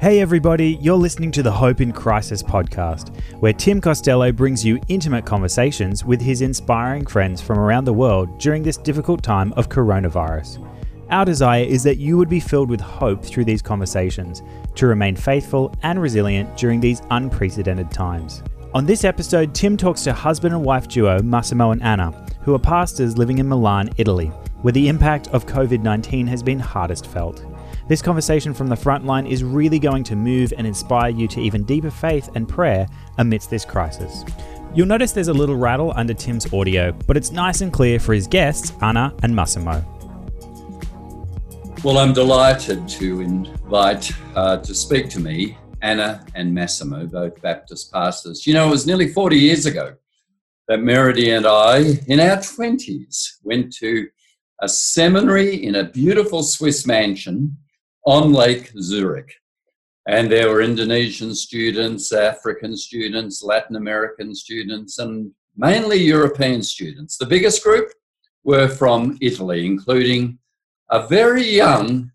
Hey, everybody, you're listening to the Hope in Crisis podcast, where Tim Costello brings you intimate conversations with his inspiring friends from around the world during this difficult time of coronavirus. Our desire is that you would be filled with hope through these conversations to remain faithful and resilient during these unprecedented times. On this episode, Tim talks to husband and wife duo Massimo and Anna, who are pastors living in Milan, Italy, where the impact of COVID 19 has been hardest felt. This conversation from the front line is really going to move and inspire you to even deeper faith and prayer amidst this crisis. You'll notice there's a little rattle under Tim's audio, but it's nice and clear for his guests, Anna and Massimo. Well, I'm delighted to invite uh, to speak to me Anna and Massimo, both Baptist pastors. You know, it was nearly 40 years ago that Merridie and I, in our 20s, went to a seminary in a beautiful Swiss mansion on Lake Zurich. And there were Indonesian students, African students, Latin American students, and mainly European students. The biggest group were from Italy, including a very young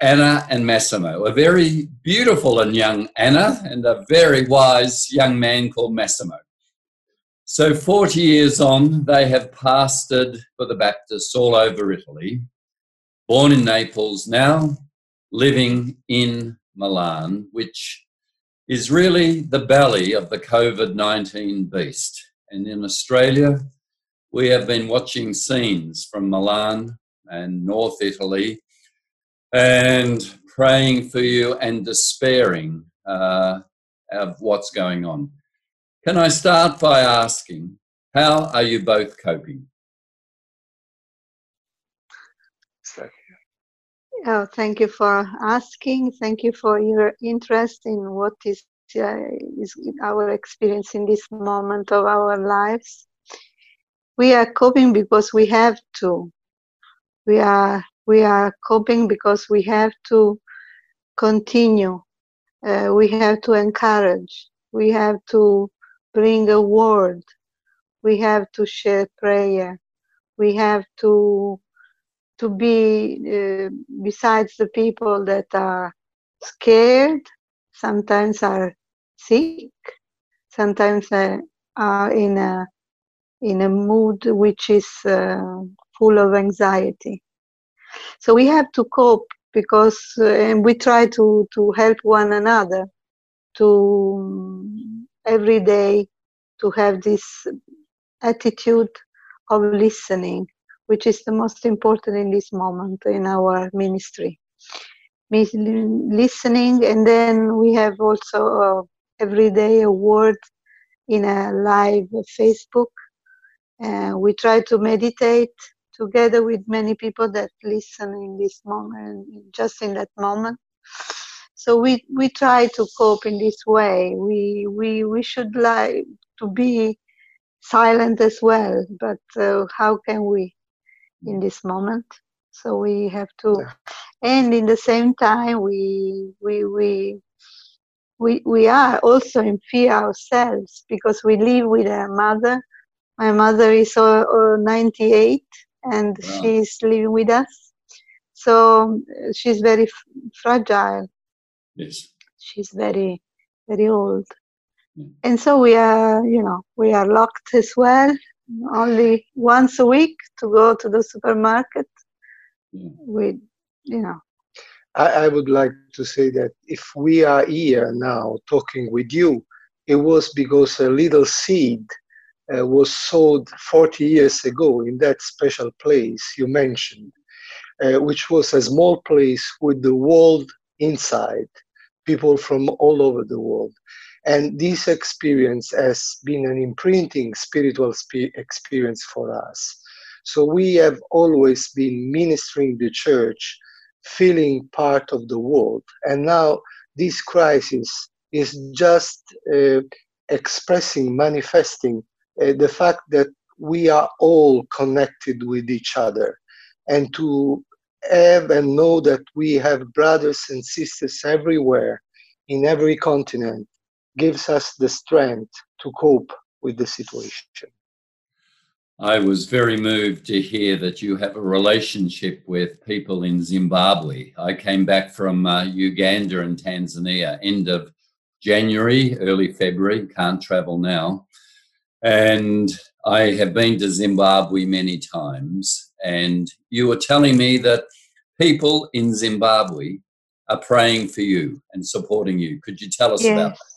Anna and Massimo, a very beautiful and young Anna, and a very wise young man called Massimo. So, 40 years on, they have pastored for the Baptists all over Italy, born in Naples, now living in Milan, which is really the belly of the COVID 19 beast. And in Australia, we have been watching scenes from Milan and North Italy and praying for you and despairing uh, of what's going on. Can I start by asking, how are you both coping? Oh, thank you for asking. Thank you for your interest in what is, uh, is our experience in this moment of our lives. We are coping because we have to. We are we are coping because we have to continue. Uh, we have to encourage. We have to bring a word. We have to share prayer. We have to to be uh, besides the people that are scared, sometimes are sick, sometimes are in a in a mood which is uh, full of anxiety. So we have to cope because uh, and we try to to help one another to every day to have this attitude of listening which is the most important in this moment in our ministry. Listening, and then we have also uh, every day a word in a live Facebook. Uh, we try to meditate together with many people that listen in this moment, just in that moment. So we, we try to cope in this way. We, we, we should like to be silent as well, but uh, how can we? In this moment. So we have to and in the same time we we we we, we are also in fear ourselves because we live with a mother. My mother is uh, uh, 98 and wow. she's living with us. So she's very f- fragile. Yes. She's very very old. Yeah. and so we are you know we are locked as well only once a week to go to the supermarket yeah. with you know I, I, would like to say that if we are here now talking with you it was because a little seed uh, was sowed 40 years ago in that special place you mentioned uh, which was a small place with the world inside people from all over the world and this experience has been an imprinting spiritual spe- experience for us. So we have always been ministering the church, feeling part of the world. And now this crisis is just uh, expressing, manifesting uh, the fact that we are all connected with each other. And to have and know that we have brothers and sisters everywhere, in every continent, gives us the strength to cope with the situation. I was very moved to hear that you have a relationship with people in Zimbabwe. I came back from uh, Uganda and Tanzania end of January, early February, can't travel now. And I have been to Zimbabwe many times. And you were telling me that people in Zimbabwe are praying for you and supporting you. Could you tell us yes. about that?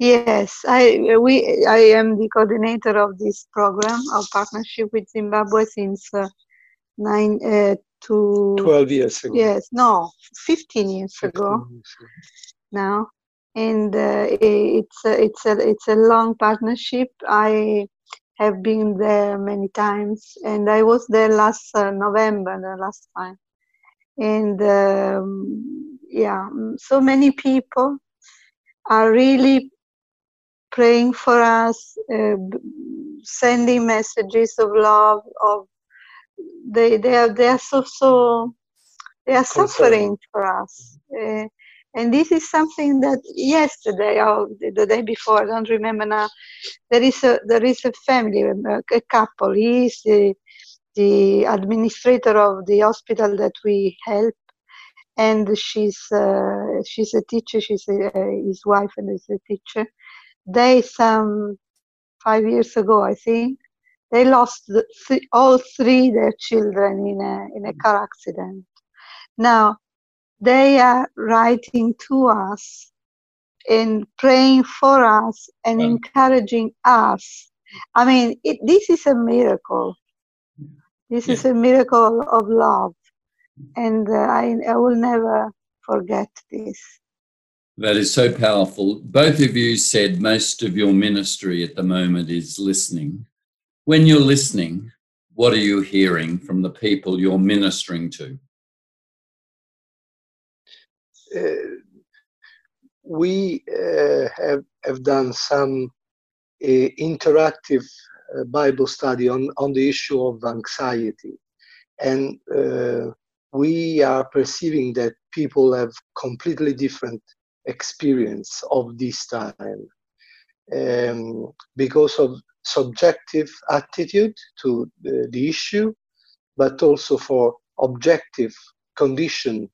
Yes, I we I am the coordinator of this program of partnership with Zimbabwe since uh, nine uh, to twelve years ago. Yes, no, fifteen years 15 ago. Years ago. Now, and uh, it's a, it's a it's a long partnership. I have been there many times, and I was there last uh, November, the last time, and um, yeah, so many people are really praying for us, uh, sending messages of love. Of they they are they are so so they are suffering for us. Uh, and this is something that yesterday or the day before, I don't remember now. There is a there is a family, a couple. He is the the administrator of the hospital that we help, and she's uh, she's a teacher. She's a, his wife and is a teacher they some five years ago, I think, they lost the th- all three their children in a in a car accident. Now they are writing to us and praying for us and encouraging us. I mean, it, this is a miracle. This yeah. is a miracle of love, and uh, I I will never forget this. That is so powerful. Both of you said most of your ministry at the moment is listening. When you're listening, what are you hearing from the people you're ministering to? Uh, we uh, have, have done some uh, interactive uh, Bible study on, on the issue of anxiety. And uh, we are perceiving that people have completely different experience of this time um, because of subjective attitude to the, the, issue, but also for objective condition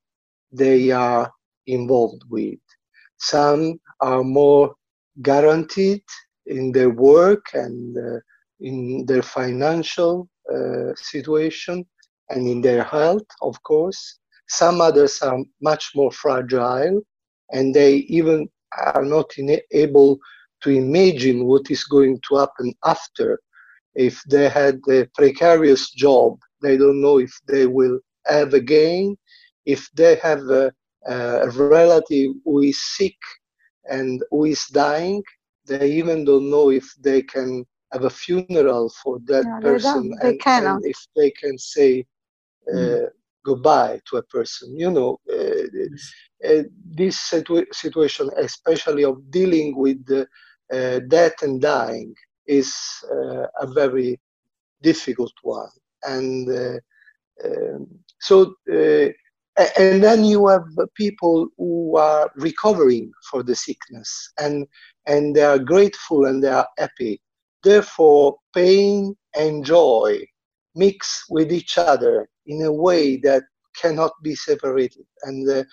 they are involved with. Some are more guaranteed in their work and uh, in their financial uh, situation and in their health, of course. Some others are much more fragile and they even are not able to imagine what is going to happen after. If they had a precarious job, they don't know if they will have again. If they have a, a relative who is sick and who is dying, they even don't know if they can have a funeral for that person they, they and, and, if they can say uh, mm goodbye to a person. You know, uh, this situ- situation, especially of dealing with uh, death and dying, is uh, a very difficult one. And uh, um, so, uh, and then you have people who are recovering for the sickness and and they are grateful and they are happy. Therefore, pain and joy mix with each other in a way that cannot be separated. And uh,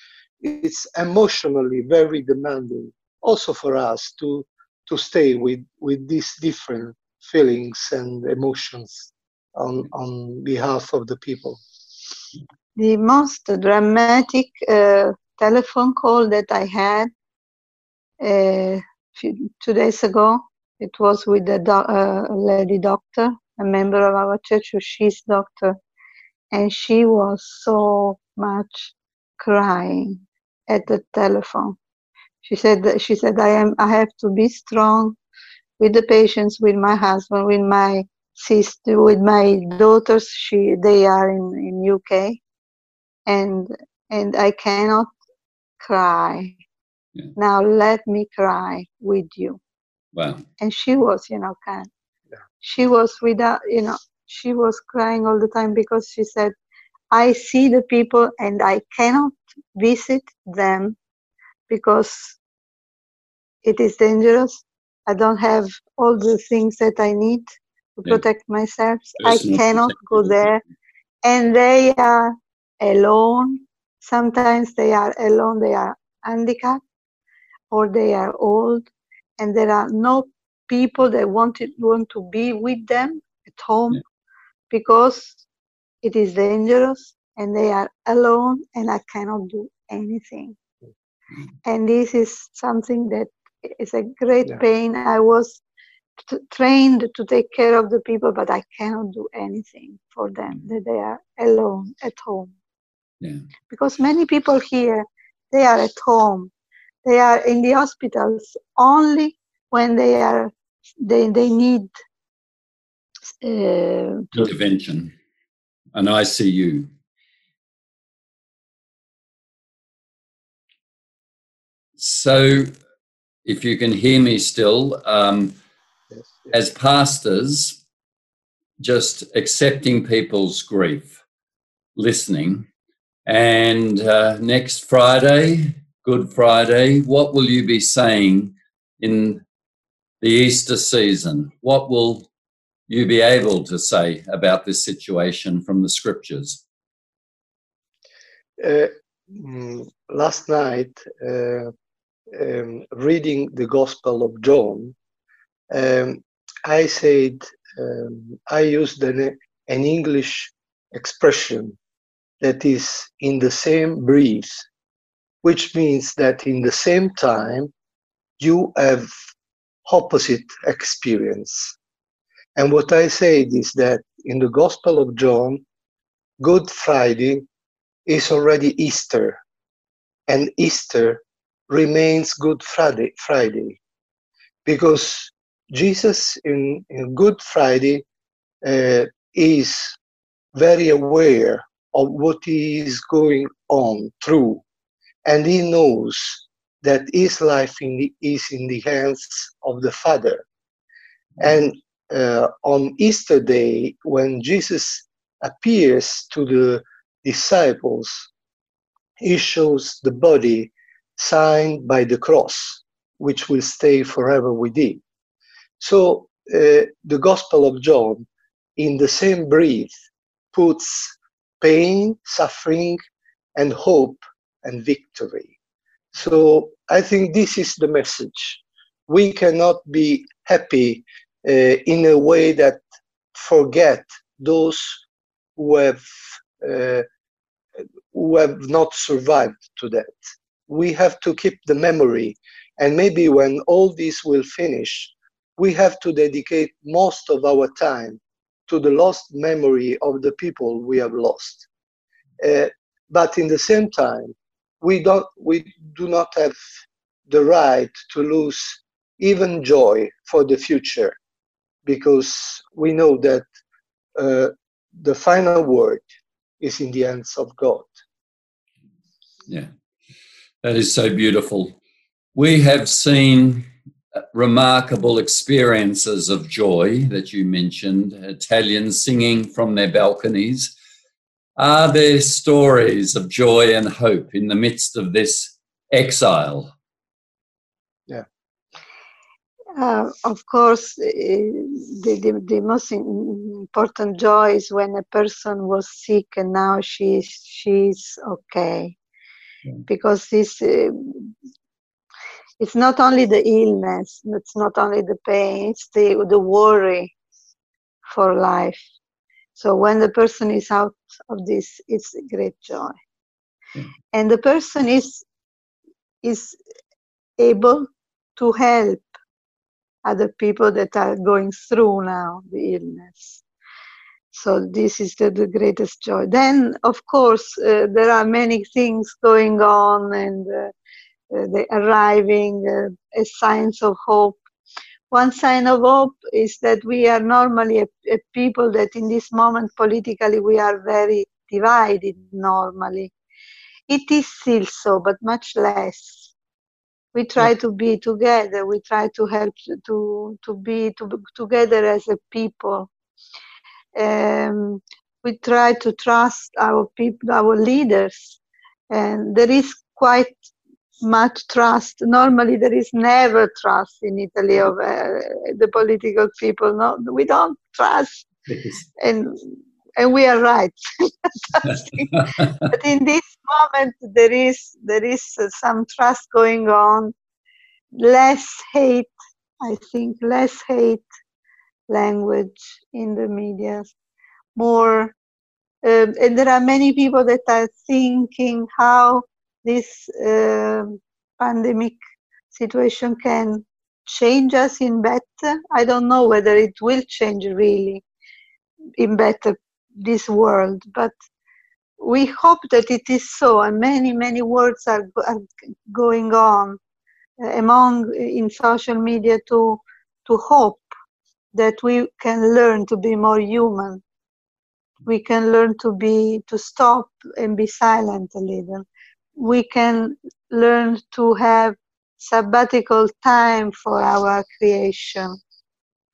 it's emotionally very demanding also for us to, to stay with, with these different feelings and emotions on, on behalf of the people. The most dramatic uh, telephone call that I had uh, two days ago, it was with a do- uh, lady doctor, a member of our church, she's doctor and she was so much crying at the telephone. She said she said I am I have to be strong with the patients, with my husband, with my sister, with my daughters. She they are in, in UK and and I cannot cry. Yeah. Now let me cry with you. Wow. And she was, you know, kind. Yeah. She was without, you know, she was crying all the time because she said, I see the people and I cannot visit them because it is dangerous. I don't have all the things that I need to yeah. protect myself. Personal I cannot go there. And they are alone. Sometimes they are alone, they are handicapped or they are old, and there are no people that want to, want to be with them at home yeah. Because it is dangerous and they are alone and I cannot do anything. And this is something that is a great yeah. pain. I was t- trained to take care of the people, but I cannot do anything for them, that they are alone at home. Yeah. Because many people here, they are at home. They are in the hospitals only when they are they they need uh, intervention, an ICU. So, if you can hear me still, um, yes, yes. as pastors, just accepting people's grief, listening, and uh, next Friday, Good Friday, what will you be saying in the Easter season? What will you be able to say about this situation from the scriptures? Uh, mm, last night, uh, um, reading the Gospel of John, um, I said, um, I used an, an English expression that is in the same breath, which means that in the same time you have opposite experience. And what I said is that in the Gospel of John, Good Friday is already Easter, and Easter remains Good Friday, Friday because Jesus in, in Good Friday uh, is very aware of what is going on through, and he knows that his life in the, is in the hands of the Father. And uh, on Easter Day, when Jesus appears to the disciples, he shows the body signed by the cross, which will stay forever with him. So uh, the Gospel of John, in the same breath, puts pain, suffering, and hope and victory. So I think this is the message. We cannot be happy in a way that forget those who have uh, who have not survived to that we have to keep the memory. And maybe when all this will finish, we have to dedicate most of our time to the lost memory of the people we have lost. Uh, but in the same time, we don't we do not have the right to lose even joy for the future because we know that uh, the final word is in the hands of God. Yeah. That is so beautiful. We have seen remarkable experiences of joy that you mentioned, Italians singing from their balconies. Are there stories of joy and hope in the midst of this exile? Yeah. Uh, of course, uh, the, the, the, most important joy is when a person was sick and now she's, she's okay. Because this uh, it's not only the illness it's not only the pain it's the, the worry for life. So when the person is out of this it's a great joy. And the person is is able to help other people that are going through now the illness. So this is the, the greatest joy. Then of course uh, there are many things going on and uh, uh, the arriving uh, a signs of hope. One sign of hope is that we are normally a, a people that in this moment politically we are very divided normally. It is still so but much less we try to be together. We try to help to to be to, together as a people. Um, we try to trust our people, our leaders, and there is quite much trust. Normally, there is never trust in Italy of uh, the political people. No, we don't trust, and and we are right. but in this moment, there is there is uh, some trust going on, less hate. I think less hate language in the media, more. Um, and there are many people that are thinking how this uh, pandemic situation can change us in better. I don't know whether it will change really in better this world, but we hope that it is so. And many, many words are, are going on uh, among in social media to to hope that we can learn to be more human. We can learn to be to stop and be silent a little we can learn to have sabbatical time for our creation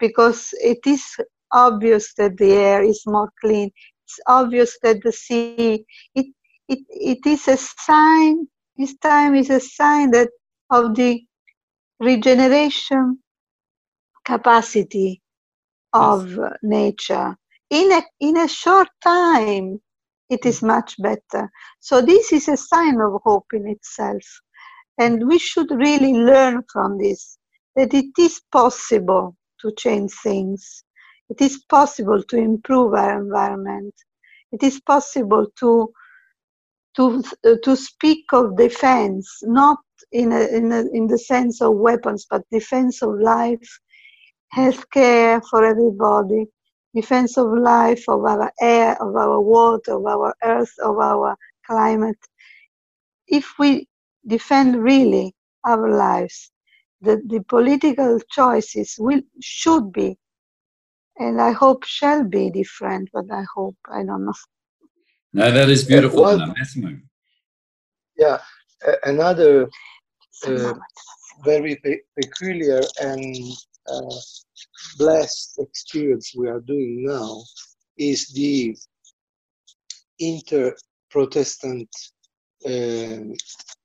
because it is obvious that the air is more clean it's obvious that the sea it it, it is a sign this time is a sign that of the regeneration capacity of yes. nature in a in a short time it is much better. So this is a sign of hope in itself. And we should really learn from this that it is possible to change things. It is possible to improve our environment. It is possible to to uh, to speak of defense, not in a, in a, in the sense of weapons, but defense of life, healthcare for everybody, defense of life, of our air, of our water, of our earth, of our climate. If we defend really our lives, the, the political choices will should be, and I hope shall be different, but I hope, I don't know. No, that is beautiful. Well, yeah, another uh, very pe- peculiar and uh, blessed experience we are doing now is the inter-Protestant uh,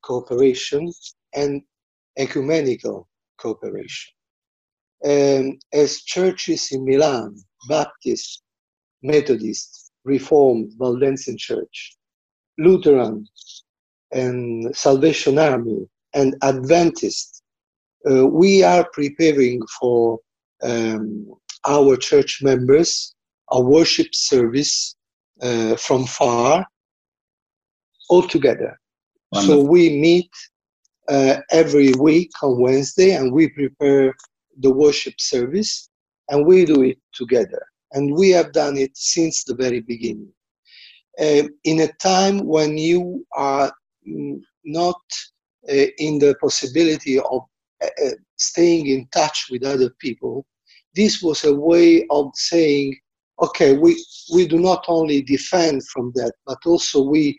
cooperation and ecumenical cooperation. Um, as churches in Milan, Baptist, Methodist, Reformed, Waldensian Church, Lutheran, and Salvation Army, and Adventist, uh, we are preparing for um, our church members a worship service uh, from far all together. So we meet uh, every week on Wednesday and we prepare the worship service and we do it together. And we have done it since the very beginning. Uh, in a time when you are not uh, in the possibility of uh, uh, staying in touch with other people, this was a way of saying, okay, we, we do not only defend from that, but also we,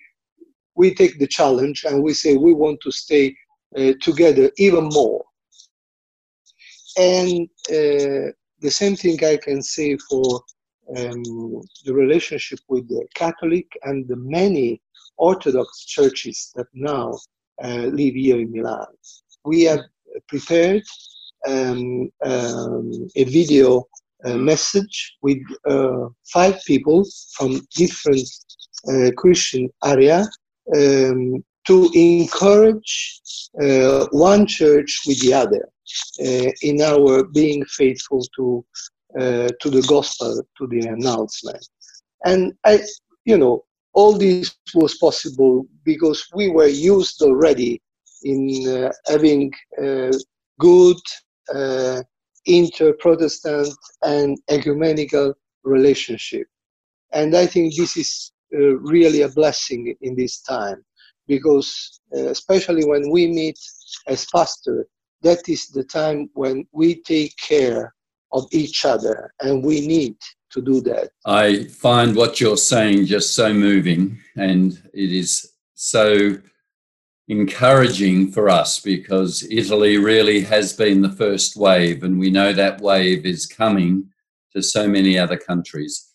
we take the challenge and we say we want to stay uh, together even more. And uh, the same thing I can say for um, the relationship with the Catholic and the many Orthodox churches that now uh, live here in Milan. We have prepared um, um, a video uh, message with uh, five people from different uh, Christian area um, to encourage uh, one church with the other in our being faithful to uh, to the gospel, to the announcement. And I, you know, all this was possible because we were used already in having good uh, inter-Protestant and ecumenical relationship. And I think this is uh, really a blessing in this time because uh, especially when we meet as pastor, that is the time when we take care of each other and we need to do that. I find what you're saying just so moving and it is so encouraging for us because Italy really has been the first wave, and we know that wave is coming to so many other countries.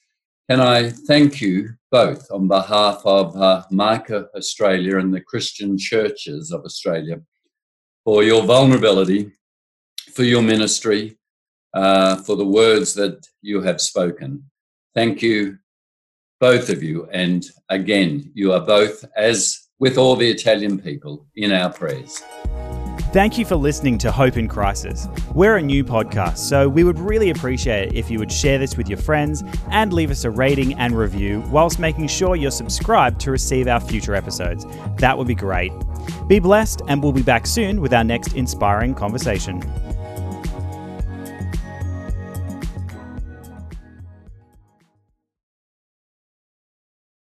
Can I thank you both on behalf of uh, Australia and the Christian churches of Australia for your vulnerability, for your ministry, uh, for the words that you have spoken. Thank you, both of you. And again, you are both, as with all the Italian people, in our prayers. Thank you for listening to Hope in Crisis. We're a new podcast, so we would really appreciate it if you would share this with your friends and leave us a rating and review whilst making sure you're subscribed to receive our future episodes. That would be great. Be blessed, and we'll be back soon with our next inspiring conversation.